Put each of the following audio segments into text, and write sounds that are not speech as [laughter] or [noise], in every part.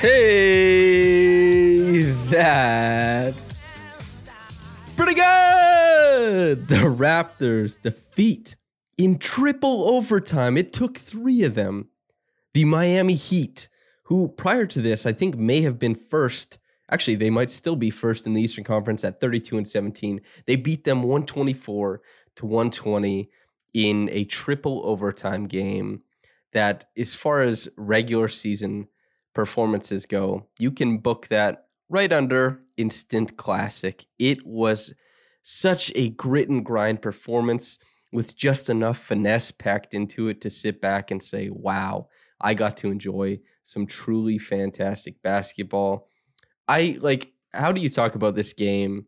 Hey, that's pretty good. The Raptors defeat in triple overtime. It took three of them. The Miami Heat, who prior to this, I think may have been first. Actually, they might still be first in the Eastern Conference at 32 and 17. They beat them 124 to 120 in a triple overtime game that, as far as regular season performances go, you can book that right under instant classic. It was such a grit and grind performance with just enough finesse packed into it to sit back and say, wow, I got to enjoy some truly fantastic basketball. I like, how do you talk about this game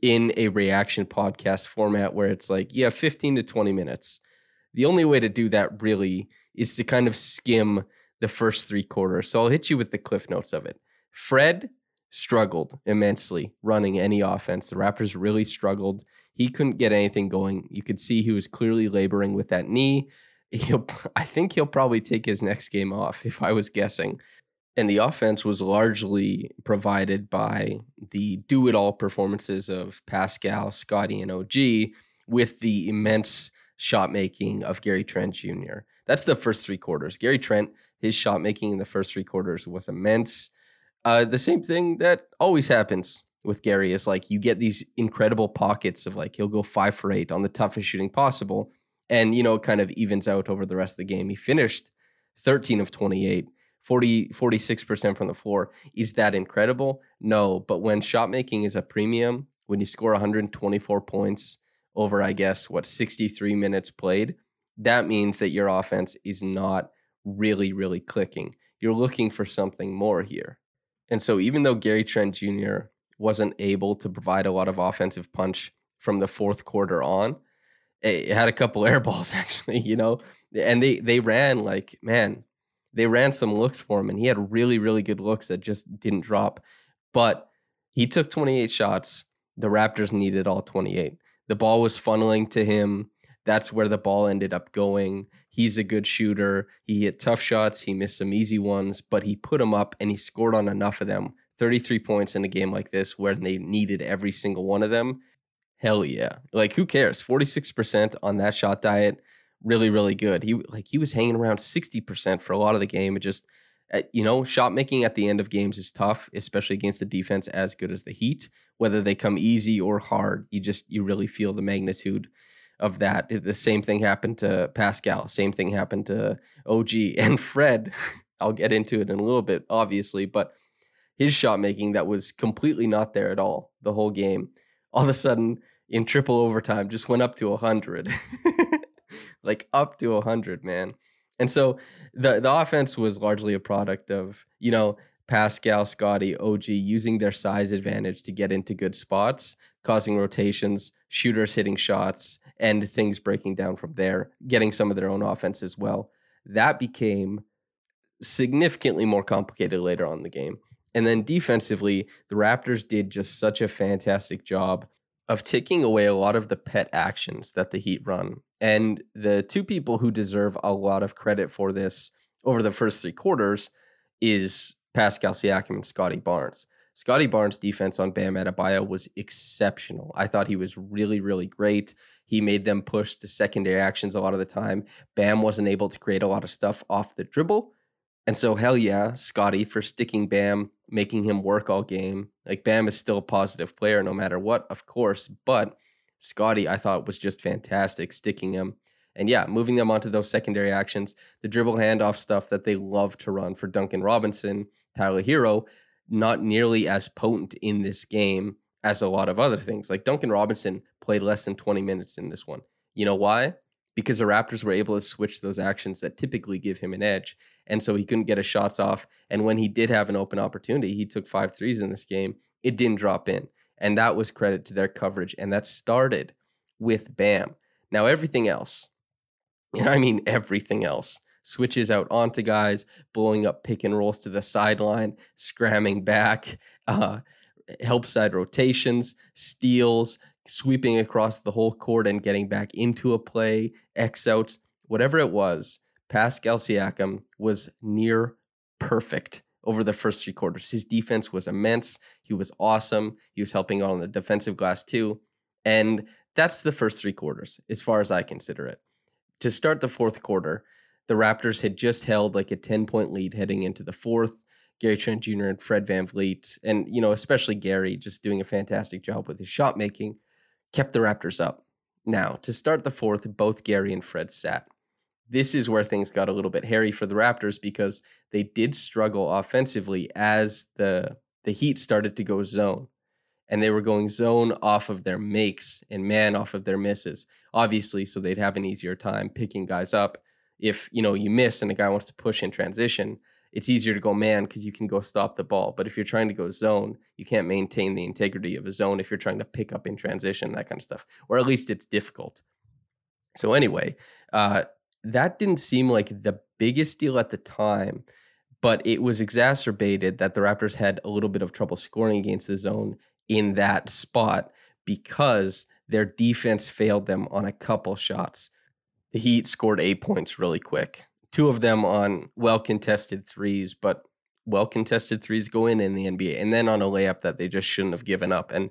in a reaction podcast format where it's like, yeah, 15 to 20 minutes? The only way to do that really is to kind of skim the first three quarters. So I'll hit you with the cliff notes of it. Fred struggled immensely running any offense. The Raptors really struggled. He couldn't get anything going. You could see he was clearly laboring with that knee. He'll, I think he'll probably take his next game off, if I was guessing. And the offense was largely provided by the do it all performances of Pascal, Scottie, and OG with the immense shot making of Gary Trent Jr. That's the first three quarters. Gary Trent his shot making in the first three quarters was immense. Uh, the same thing that always happens with Gary is like you get these incredible pockets of like he'll go five for eight on the toughest shooting possible. And, you know, it kind of evens out over the rest of the game. He finished 13 of 28, 40, 46% from the floor. Is that incredible? No. But when shot making is a premium, when you score 124 points over, I guess, what, 63 minutes played, that means that your offense is not really, really clicking. You're looking for something more here. And so, even though Gary Trent Jr. wasn't able to provide a lot of offensive punch from the fourth quarter on, it had a couple [laughs] air balls actually, you know, and they they ran like man, they ran some looks for him, and he had really really good looks that just didn't drop. But he took 28 shots. The Raptors needed all 28. The ball was funneling to him that's where the ball ended up going. He's a good shooter. He hit tough shots. He missed some easy ones, but he put them up and he scored on enough of them. 33 points in a game like this where they needed every single one of them. Hell yeah. Like who cares? 46% on that shot diet. Really, really good. He like he was hanging around 60% for a lot of the game. It just uh, you know, shot making at the end of games is tough, especially against a defense as good as the Heat. Whether they come easy or hard, you just you really feel the magnitude of that. The same thing happened to Pascal. Same thing happened to OG [laughs] and Fred. I'll get into it in a little bit, obviously, but his shot making that was completely not there at all the whole game. All of a sudden, in triple overtime, just went up to 100. [laughs] like up to 100, man. And so the the offense was largely a product of, you know, Pascal, Scottie, OG using their size advantage to get into good spots, causing rotations, shooters hitting shots, and things breaking down from there, getting some of their own offense as well. That became significantly more complicated later on in the game. And then defensively, the Raptors did just such a fantastic job of taking away a lot of the pet actions that the Heat run. And the two people who deserve a lot of credit for this over the first three quarters is Pascal Siakam and Scottie Barnes. Scottie Barnes' defense on Bam Adebayo was exceptional. I thought he was really, really great. He made them push to secondary actions a lot of the time. Bam wasn't able to create a lot of stuff off the dribble. And so, hell yeah, Scottie for sticking Bam, making him work all game. Like, Bam is still a positive player no matter what, of course. But Scottie, I thought, was just fantastic sticking him. And yeah, moving them onto those secondary actions, the dribble handoff stuff that they love to run for Duncan Robinson, Tyler Herro, not nearly as potent in this game as a lot of other things. Like Duncan Robinson played less than 20 minutes in this one. You know why? Because the Raptors were able to switch those actions that typically give him an edge. And so he couldn't get his shots off. And when he did have an open opportunity, he took five threes in this game. It didn't drop in. And that was credit to their coverage. And that started with Bam. Now, everything else, [laughs] and I mean everything else, switches out onto guys, blowing up pick and rolls to the sideline, scramming back, [laughs] uh, help side rotations, steals, sweeping across the whole court and getting back into a play, X outs, whatever it was. Pascal Siakam was near perfect over the first three quarters. His defense was immense. He was awesome. He was helping out on the defensive glass too. And that's the first three quarters, as far as I consider it. To start the fourth quarter, the Raptors had just held like a 10 point lead heading into the fourth. Gary Trent Jr. and Fred Van VanVleet, and you know, especially Gary just doing a fantastic job with his shot making, kept the Raptors up. Now, to start the fourth, both Gary and Fred sat. This is where things got a little bit hairy for the Raptors because they did struggle offensively as the the Heat started to go zone. And they were going zone off of their makes and man off of their misses. Obviously, so they'd have an easier time picking guys up if you know you miss and a guy wants to push in transition, it's easier to go man because you can go stop the ball. But if you're trying to go zone, you can't maintain the integrity of a zone if you're trying to pick up in transition, that kind of stuff. Or at least it's difficult. So anyway, uh, that didn't seem like the biggest deal at the time, but it was exacerbated that the Raptors had a little bit of trouble scoring against the zone in that spot because their defense failed them on a couple shots the Heat scored eight points really quick. Two of them on well contested threes, but well contested threes go in in the NBA. And then on a layup that they just shouldn't have given up. And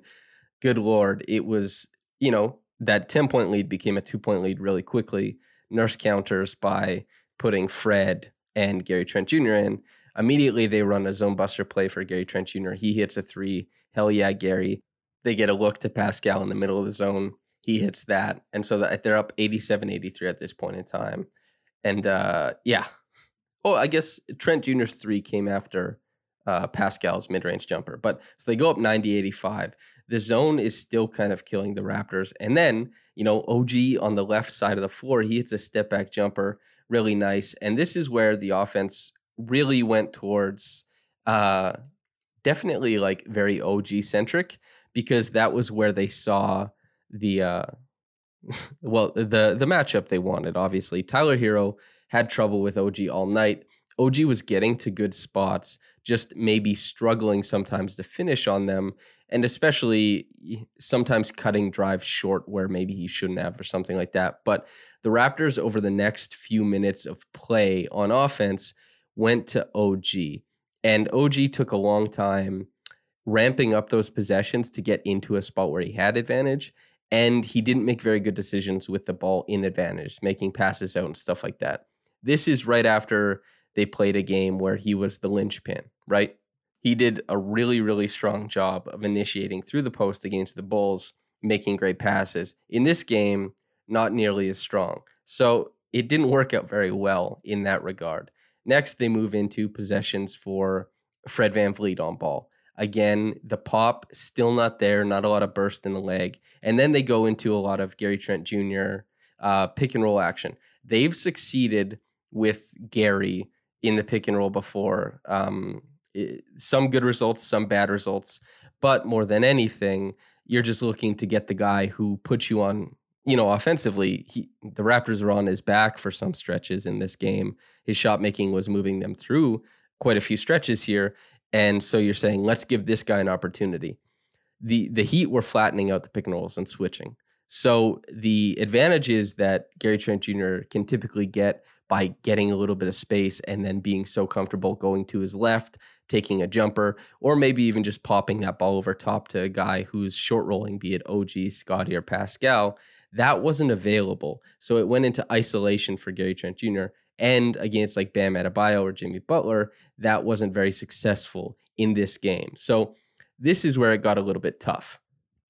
good Lord, it was, you know, that 10 point lead became a two point lead really quickly. Nurse counters by putting Fred and Gary Trent Jr. in. Immediately, they run a zone buster play for Gary Trent Jr. He hits a three. Hell yeah, Gary. They get a look to Pascal in the middle of the zone he hits that. And so that they're up 87 83 at this point in time. And uh, yeah. Oh, I guess Trent Jr.'s three came after uh, Pascal's mid range jumper. But so they go up 90 85. The zone is still kind of killing the Raptors. And then, you know, OG on the left side of the floor, he hits a step back jumper, really nice. And this is where the offense really went towards uh, definitely like very OG centric because that was where they saw the uh [laughs] well the the matchup they wanted obviously. Tyler Herro had trouble with OG all night. OG was getting to good spots just maybe struggling sometimes to finish on them and especially sometimes cutting drives short where maybe he shouldn't have or something like that. But the Raptors over the next few minutes of play on offense went to OG and OG took a long time ramping up those possessions to get into a spot where he had advantage and he didn't make very good decisions with the ball in advantage, making passes out and stuff like that. This is right after they played a game where he was the linchpin, right? He did a really, really strong job of initiating through the post against the Bulls, making great passes. In this game, not nearly as strong. So it didn't work out very well in that regard. Next, they move into possessions for Fred Van VanVleet on ball. Again, the pop still not there, not a lot of burst in the leg. And then they go into a lot of Gary Trent Jr. Uh, pick and roll action. They've succeeded with Gary in the pick and roll before. Um, some good results, some bad results. But more than anything, you're just looking to get the guy who puts you on, you know, offensively. He, the Raptors are on his back for some stretches in this game. His shot making was moving them through quite a few stretches here. And so you're saying, let's give this guy an opportunity. The the Heat were flattening out the pick and rolls and switching. So the advantage is that Gary Trent Jr. can typically get by getting a little bit of space and then being so comfortable going to his left, taking a jumper, or maybe even just popping that ball over top to a guy who's short rolling, be it OG, Scottie, or Pascal. That wasn't available. So it went into isolation for Gary Trent Jr. And against like Bam Adebayo or Jimmy Butler, that wasn't very successful in this game. So this is where it got a little bit tough.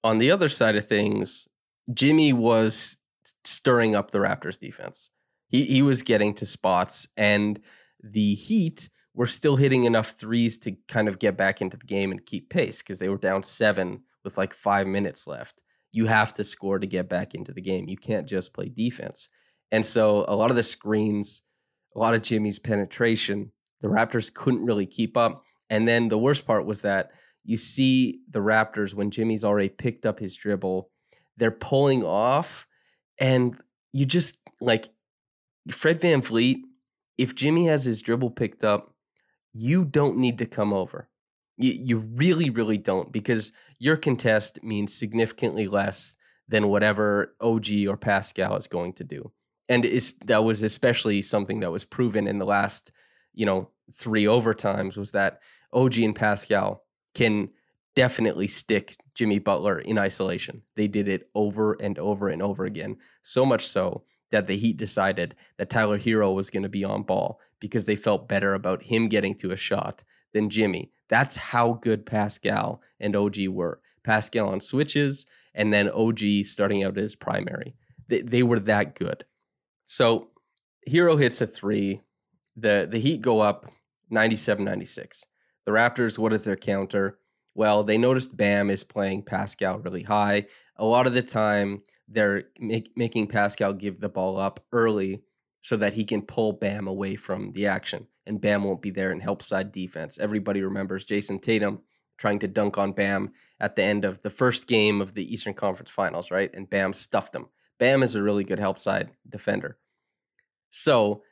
On the other side of things, Jimmy was stirring up the Raptors defense. He he was getting to spots and the Heat were still hitting enough threes to kind of get back into the game and keep pace because they were down 7 with like 5 minutes left. You have to score to get back into the game. You can't just play defense. And so a lot of the screens, a lot of Jimmy's penetration, the Raptors couldn't really keep up. And then the worst part was that you see the Raptors when Jimmy's already picked up his dribble, they're pulling off, and you just like Fred VanVleet, if Jimmy has his dribble picked up, you don't need to come over. You, you really, really don't because your contest means significantly less than whatever OG or Pascal is going to do. And is, that was especially something that was proven in the last, you know, three overtimes was that OG and Pascal can definitely stick Jimmy Butler in isolation. They did it over and over and over again. So much so that the Heat decided that Tyler Herro was going to be on ball because they felt better about him getting to a shot than Jimmy. That's how good Pascal and OG were. Pascal on switches and then OG starting out as primary. They, they were that good. So Herro hits a three. The, the Heat go up 97 96. The Raptors, what is their counter? Well, they noticed Bam is playing Pascal really high. A lot of the time, they're make, making Pascal give the ball up early so that he can pull Bam away from the action, and Bam won't be there and help side defense. Everybody remembers Jayson Tatum trying to dunk on Bam at the end of the first game of the Eastern Conference Finals, right? And Bam stuffed him. Bam is a really good help side defender. So,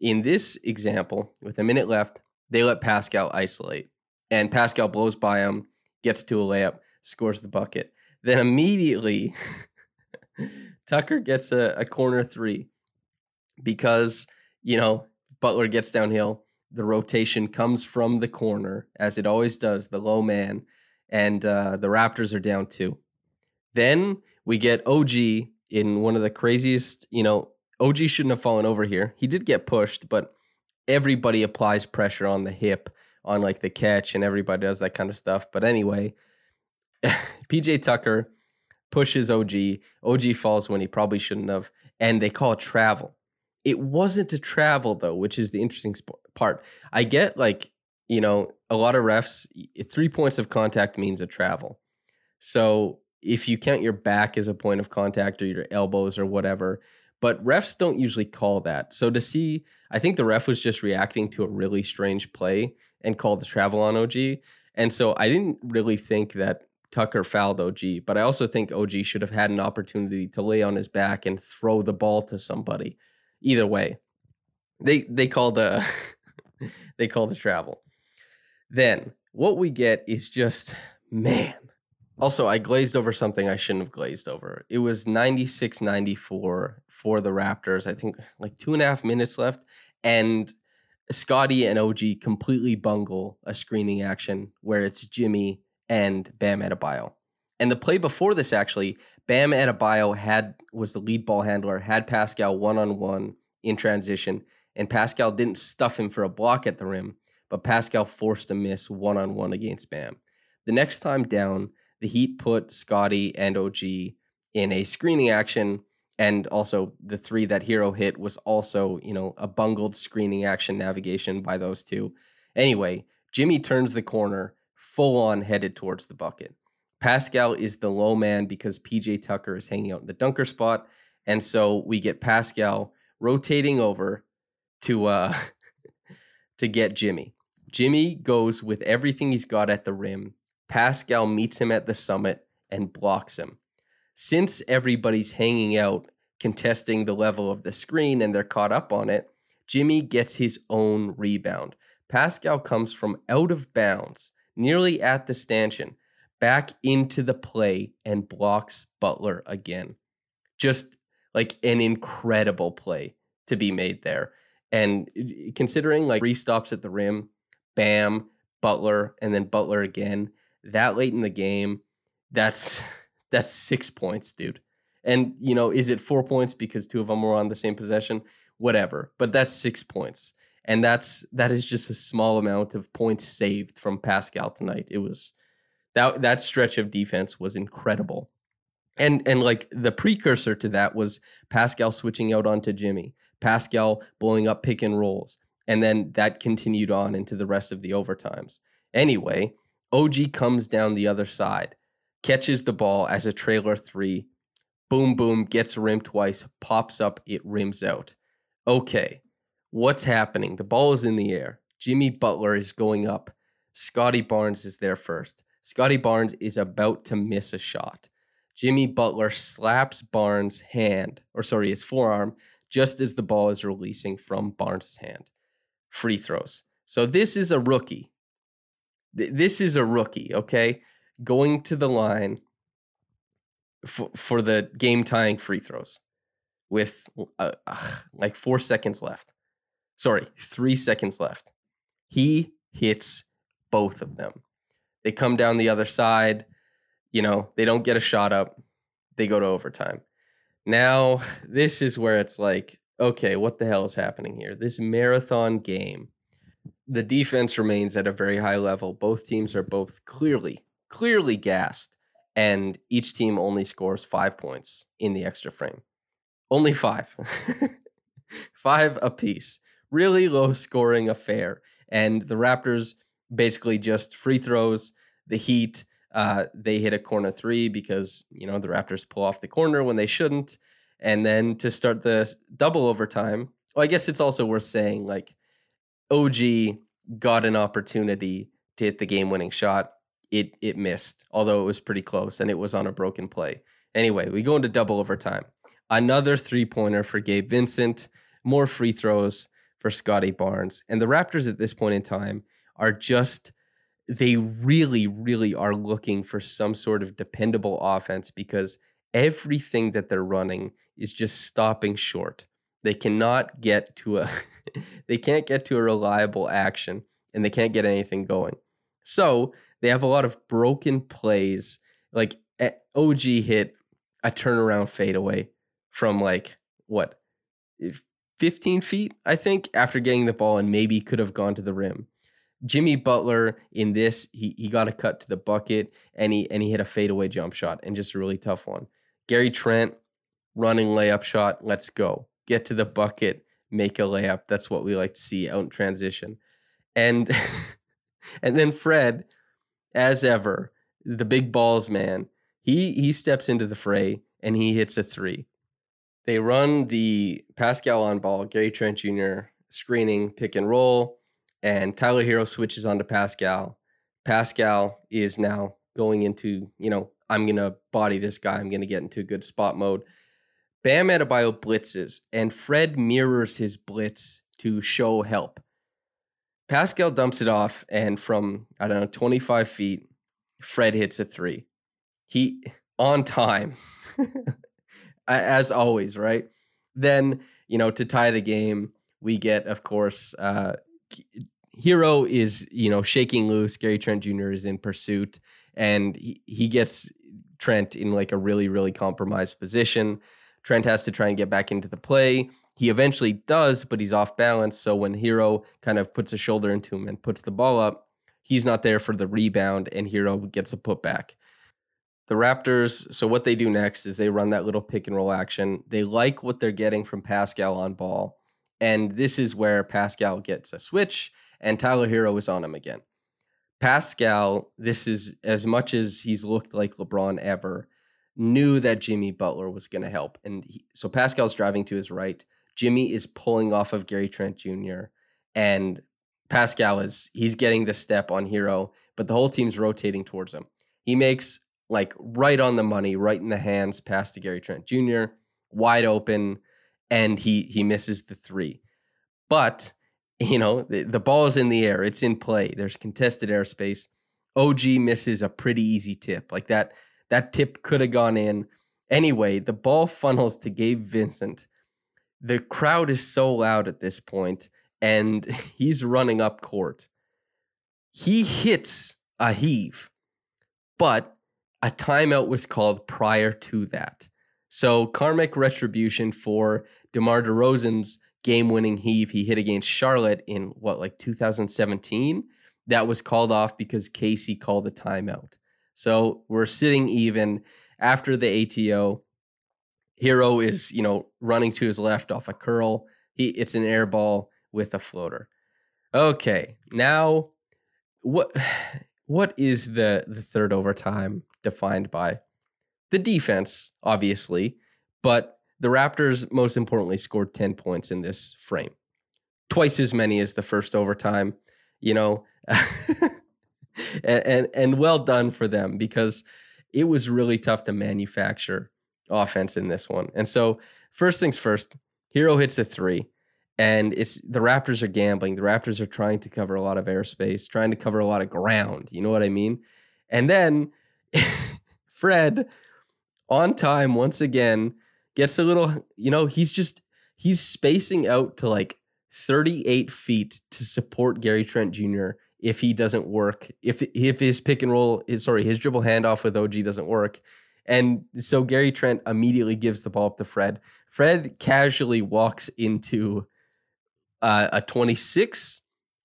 in this example, with a minute left, they let Pascal isolate. And Pascal blows by him, gets to a layup, scores the bucket. Then immediately, [laughs] Tucker gets a, a corner three because, you know, Butler gets downhill. The rotation comes from the corner, as it always does, the low man, and uh, the Raptors are down two. Then we get OG in one of the craziest, you know, OG shouldn't have fallen over here. He did get pushed, but everybody applies pressure on the hip on like the catch and everybody does that kind of stuff. But anyway, [laughs] PJ Tucker pushes OG. OG falls when he probably shouldn't have, and they call it travel. It wasn't a travel though, which is the interesting part. I get like, you know, a lot of refs, three points of contact means a travel. So if you count your back as a point of contact or your elbows or whatever, but refs don't usually call that. So to see, I think the ref was just reacting to a really strange play and called the travel on OG. And so I didn't really think that Tucker fouled OG, but I also think OG should have had an opportunity to lay on his back and throw the ball to somebody. Either way, they they called a [laughs] they called the travel. Then what we get is just man also, I glazed over something I shouldn't have glazed over. It was 96 94 for the Raptors. I think like two and a half minutes left. And Scottie and OG completely bungle a screening action where it's Jimmy and Bam Adebayo. And the play before this, actually, Bam Adebayo had was the lead ball handler, had Pascal one on one in transition, and Pascal didn't stuff him for a block at the rim, but Pascal forced a miss one on one against Bam. The next time down, the Heat put Scottie and OG in a screening action. And also the three that Herro hit was also, you know, a bungled screening action navigation by those two. Anyway, Jimmy turns the corner, full on headed towards the bucket. Pascal is the low man because PJ Tucker is hanging out in the dunker spot. And so we get Pascal rotating over to uh [laughs] to get Jimmy. Jimmy goes with everything he's got at the rim Pascal meets him at the summit and blocks him. Since everybody's hanging out, contesting the level of the screen, and they're caught up on it, Jimmy gets his own rebound. Pascal comes from out of bounds, nearly at the stanchion, back into the play and blocks Butler again. Just like an incredible play to be made there. And considering like three stops at the rim, Bam, Butler, and then Butler again, that late in the game, that's [laughs] that's six points, dude. And you know, is it four points because two of them were on the same possession? Whatever, but that's six points, and that's that is just a small amount of points saved from Pascal tonight. It was that that stretch of defense was incredible. And and like the precursor to that was Pascal switching out onto Jimmy, Pascal blowing up pick and rolls, and then that continued on into the rest of the overtimes. Anyway, OG comes down the other side, catches the ball as a trailer three, boom boom, gets rimmed twice, pops up, it rims out. Okay, what's happening? The ball is in the air. Jimmy Butler is going up. Scottie Barnes is there first. Scottie Barnes is about to miss a shot. Jimmy Butler slaps Barnes' hand, or sorry, his forearm, just as the ball is releasing from Barnes' hand. Free throws. So this is a rookie. This is a rookie, okay? Going to the line for, for the game tying free throws with uh, uh, like four seconds left. Sorry, three seconds left. He hits both of them. They come down the other side. You know, they don't get a shot up. They go to overtime. Now, [sighs] this is where it's like, okay, what the hell is happening here? This marathon game, the defense remains at a very high level. Both teams are both clearly, clearly gassed, and each team only scores five points in the extra frame. Only five. [laughs] five apiece. Really low scoring affair. And the Raptors basically just free throws. The Heat, uh, they hit a corner three because you know the Raptors pull off the corner when they shouldn't, and then to start the double overtime. Well, I guess it's also worth saying like OG got an opportunity to hit the game-winning shot. It it missed, although it was pretty close, and it was on a broken play. Anyway, we go into double overtime. Another three-pointer for Gabe Vincent. More free throws for Scottie Barnes, and the Raptors at this point in time are just they really, really are looking for some sort of dependable offense because everything that they're running is just stopping short. They cannot get to a [laughs] they can't get to a reliable action and they can't get anything going. So they have a lot of broken plays. Like eh, OG hit a turnaround fadeaway from like what 15 feet, I think, after getting the ball and maybe could have gone to the rim. Jimmy Butler in this, he he got a cut to the bucket and he and he hit a fadeaway jump shot and just a really tough one. Gary Trent running layup shot, let's go. Get to the bucket, make a layup. That's what we like to see out in transition. And [laughs] and then Fred, as ever, the big balls man, he he steps into the fray and he hits a three. They run the Pascal on ball, Gary Trent Jr. screening, pick and roll and Tyler Herro switches on to Pascal. Pascal is now going into, you know, I'm to body this guy. I'm to get into good spot mode. Bam Adebayo blitzes, and Fred mirrors his blitz to show help. Pascal dumps it off, and from, I don't know, 25 feet, Fred hits a three. He, on time, [laughs] as always, right? Then, you know, to tie the game, we get, of course, uh, Herro is, you know, shaking loose. Gary Trent Jr. is in pursuit, and he, he gets Trent in like a really, really compromised position. Trent has to try and get back into the play. He eventually does, but he's off balance. So when Herro kind of puts a shoulder into him and puts the ball up, he's not there for the rebound, and Herro gets a putback. The Raptors, so what they do next is they run that little pick and roll action. They like what they're getting from Pascal on ball. And this is where Pascal gets a switch and Tyler Herro is on him again. Pascal, this is as much as he's looked like LeBron ever, knew that Jimmy Butler was going to help. And he, so Pascal's driving to his right. Jimmy is pulling off of Gary Trent Jr. And Pascal is he's getting the step on Herro, but the whole team's rotating towards him. He makes like right on the money, right in the hands pass to Gary Trent Jr., wide open, and he he misses the three. But [laughs] you know, the, the ball is in the air, it's in play. There's contested airspace. OG misses a pretty easy tip. Like that, that tip could have gone in. Anyway, the ball funnels to Gabe Vincent, the crowd is so loud at this point, and [laughs] he's running up court. He hits a heave, but a timeout was called prior to that. So karmic retribution for DeMar DeRozan's game-winning heave he hit against Charlotte in what like 2017 that was called off because Casey called a timeout. So we're sitting even after the ATO. Herro is, you know, running to his left off a curl. He it's an air ball with a floater. Okay, now what [sighs] what is the the third overtime defined by? The defense, obviously, but the Raptors most importantly scored 10 points in this frame. Twice as many as the first overtime, you know. [laughs] and, and and well done for them because it was really tough to manufacture offense in this one. And so, first things first, Herro hits a three, and it's the Raptors are gambling. The Raptors are trying to cover a lot of airspace, trying to cover a lot of ground. You know what I mean? And then [laughs] Fred, on time once again, gets a little, you know, he's just he's spacing out to like 38 feet to support Gary Trent Jr. if he doesn't work, if if his pick and roll, sorry, his dribble handoff with OG doesn't work. And so Gary Trent immediately gives the ball up to Fred. Fred casually walks into uh, a 26,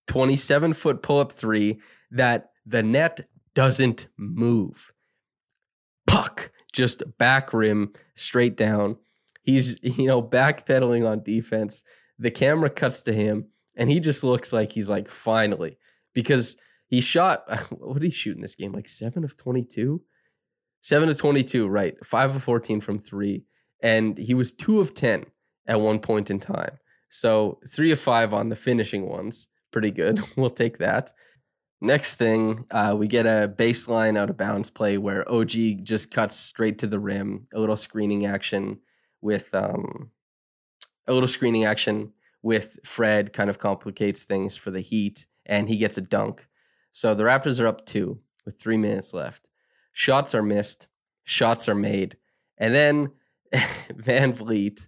27 foot pull up three that the net doesn't move. Puck, just back rim, straight down. He's, you know, backpedaling on defense. The camera cuts to him and he just looks like he's like, finally, because he shot, [laughs] what did he shoot in this game? Like seven of 22? Seven of 22, right. Five of 14 from three. And he was two of 10 at one point in time. So three of five on the finishing ones. Pretty good. [laughs] we'll take that. Next thing, uh, we get a baseline out of bounds play where OG just cuts straight to the rim, a little screening action with um, a little screening action with Fred kind of complicates things for the Heat, and he gets a dunk. So the Raptors are up two with three minutes left. Shots are missed, shots are made, and then [laughs] VanVleet,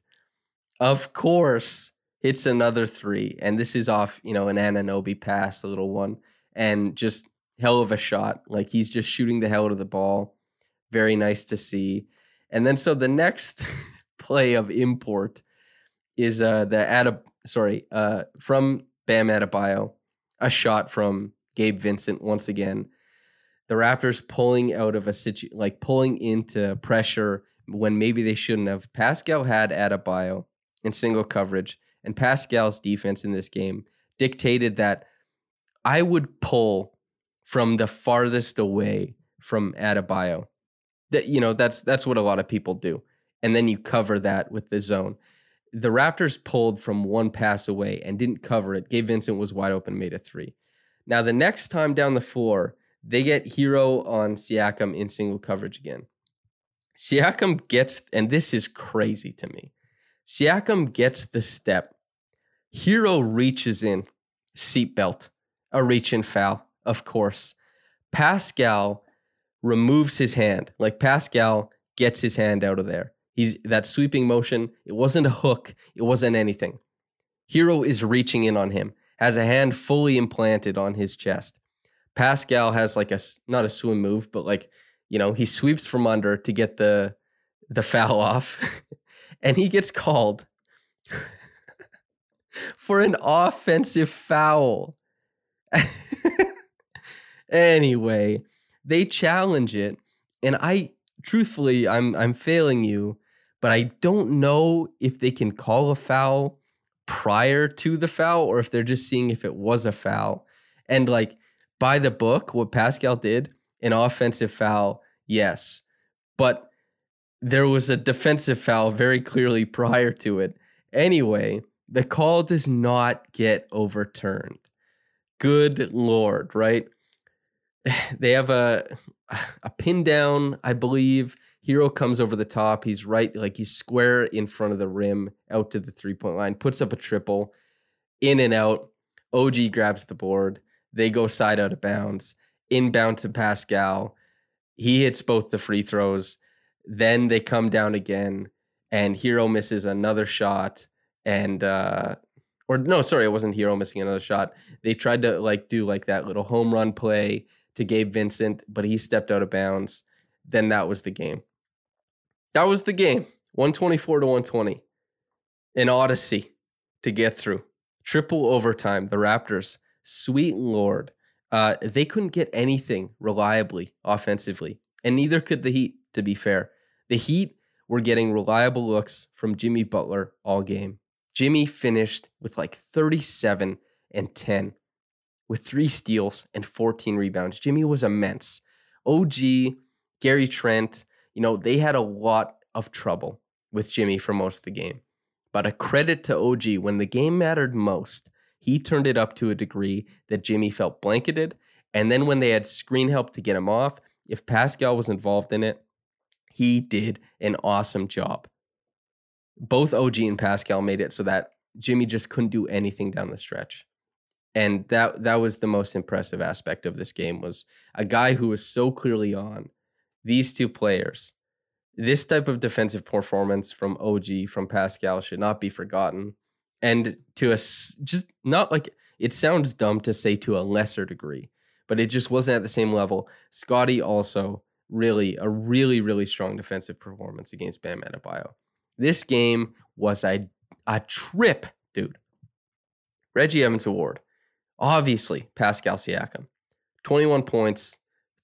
of course, hits another three, and this is off, you know, an Anunoby pass, a little one, and just hell of a shot. Like he's just shooting the hell out of the ball. Very nice to see. And then so the next [laughs] play of import is uh the Adab sorry, uh from Bam Adebayo, a shot from Gabe Vincent once again. The Raptors pulling out of a situ like pulling into pressure when maybe they shouldn't have. Pascal had Adebayo in single coverage, and Pascal's defense in this game dictated that I would pull from the farthest away from Adebayo. That you know, that's that's what a lot of people do. And then you cover that with the zone. The Raptors pulled from one pass away and didn't cover it. Gabe Vincent was wide open, made a three. Now the next time down the floor, they get Herro on Siakam in single coverage again. Siakam gets, and this is crazy to me. Siakam gets the step. Herro reaches in, seatbelt, a reach and foul, of course. Pascal removes his hand. Like Pascal gets his hand out of there. He's that sweeping motion. It wasn't a hook. It wasn't anything. Herro is reaching in on him, has a hand fully implanted on his chest. Pascal has like a not a swim move, but like you know he sweeps from under to get the the foul off, [laughs] and he gets called [laughs] for an offensive foul. [laughs] anyway, they challenge it, and I truthfully, I'm I'm failing you, but I don't know if they can call a foul prior to the foul or if they're just seeing if it was a foul. And like by the book, what Pascal did, an offensive foul, yes, but there was a defensive foul very clearly prior to it. Anyway, the call does not get overturned. Good lord, right? [sighs] They have a [sighs] a pin down, I believe. Herro comes over the top. He's right, like he's square in front of the rim, out to the three point line, puts up a triple, in and out. OG grabs the board. They go side out of bounds, inbound to Pascal. He hits both the free throws. Then they come down again, and Herro misses another shot and uh, or no, sorry, it wasn't Herro missing another shot. They tried to like do like that little home run play to Gabe Vincent, but he stepped out of bounds. Then that was the game. That was the game. 124 to 120. An odyssey to get through. Triple overtime. The Raptors, sweet lord, uh, they couldn't get anything reliably offensively, and neither could the Heat. To be fair, the Heat were getting reliable looks from Jimmy Butler all game. Jimmy finished with like 37 and 10 with three steals and 14 rebounds. Jimmy was immense. OG, Gary Trent, you know, they had a lot of trouble with Jimmy for most of the game. But a credit to OG, when the game mattered most, he turned it up to a degree that Jimmy felt blanketed. And then when they had screen help to get him off, if Pascal was involved in it, he did an awesome job both OG and Pascal made it so that Jimmy just couldn't do anything down the stretch. And that that was the most impressive aspect of this game was a guy who was so clearly on. These two players, this type of defensive performance from OG from Pascal should not be forgotten. And to us, just not like it sounds dumb to say to a lesser degree, but it just wasn't at the same level. Scottie also really a really really strong defensive performance against Bam Adebayo. This game was a, a trip, dude. Reggie Evans Award. Obviously, Pascal Siakam. 21 points,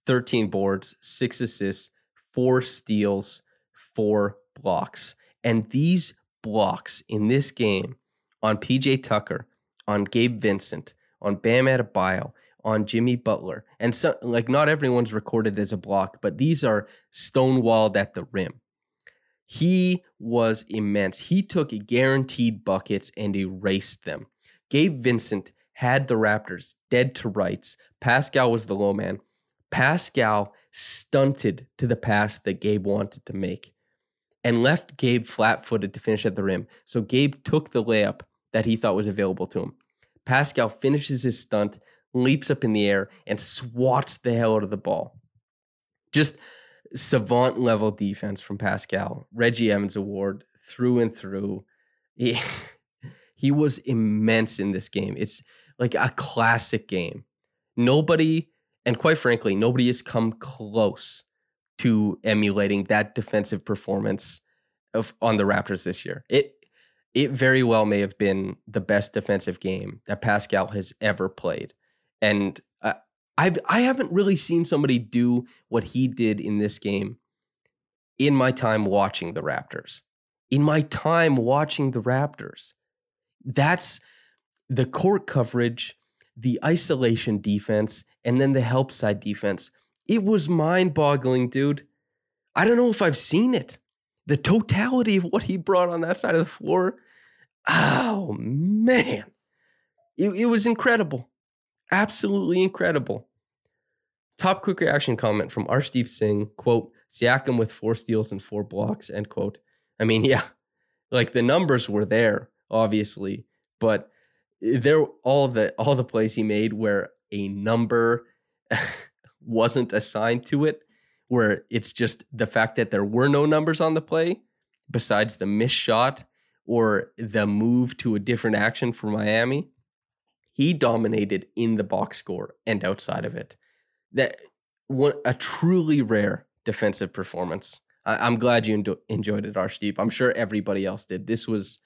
13 boards, six assists, four steals, four blocks. And these blocks in this game on PJ Tucker, on Gabe Vincent, on Bam Adebayo, on Jimmy Butler, and so, like not everyone's recorded as a block, but these are stonewalled at the rim. He was immense. He took guaranteed buckets and erased them. Gabe Vincent had the Raptors dead to rights. Pascal was the low man. Pascal stunted to the pass that Gabe wanted to make and left Gabe flat footed to finish at the rim. So Gabe took the layup that he thought was available to him. Pascal finishes his stunt, leaps up in the air, and swats the hell out of the ball. Just savant level defense from Pascal. Reggie Evans award through and through. He, [laughs] he was immense in this game. It's like a classic game. Nobody, and quite frankly, nobody has come close to emulating that defensive performance of on the Raptors this year. It it very well may have been the best defensive game that Pascal has ever played. And uh, I've I haven't really seen somebody do what he did in this game in my time watching the Raptors. In my time watching the Raptors. That's the court coverage, the isolation defense, and then the help side defense. It was mind-boggling, dude. I don't know if I've seen it. The totality of what he brought on that side of the floor. Oh man. It, it was incredible. Absolutely incredible. Top quick reaction comment from Arshdeep Singh, quote, Siakam with four steals and four blocks, end quote. I mean, [laughs] yeah, like the numbers were there, obviously, but there all the all the plays he made where a number [laughs] wasn't assigned to it, where it's just the fact that there were no numbers on the play besides the missed shot or the move to a different action for Miami he dominated in the box score and outside of it. That one a truly rare defensive performance. I, am glad you enjoyed it, Arshdeep. I'm sure everybody else did. This was,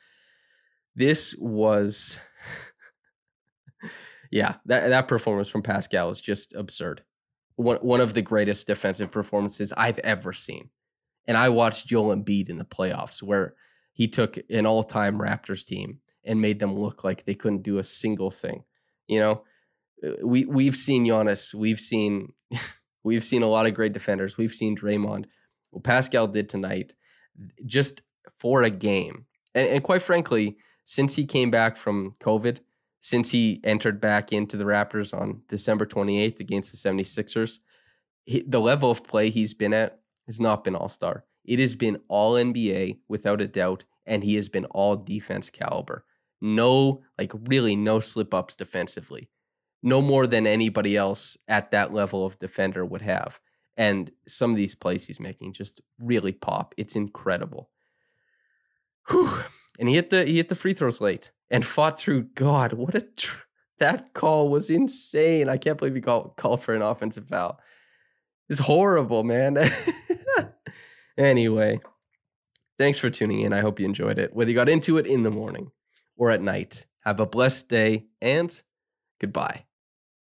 this was, yeah, that that performance from Pascal is just absurd. One one of the greatest defensive performances I've ever seen. And I watched Joel Embiid in the playoffs where he took an all-time Raptors team and made them look like they couldn't do a single thing. You know, uh, we we've seen Giannis, we've seen [laughs] we've seen a lot of great defenders. We've seen Draymond. What Pascal did tonight, just for a game, and, and quite frankly, since he came back from COVID, since he entered back into the Raptors on December 28th against the 76ers, he, the level of play he's been at has not been all star. It has been all NBA without a doubt, and he has been all defense caliber no, like really no slip ups defensively, no more than anybody else at that level of defender would have. And some of these plays he's making just really pop. It's incredible. Whew. And he hit the he hit the free throws late and [laughs] fought through. God, what a tr- that call was insane. I can't believe he called called for an offensive foul. It's horrible, man. [laughs] anyway, thanks for tuning in. I hope you enjoyed it. Whether you got into it in the morning or at night, have a blessed day and goodbye.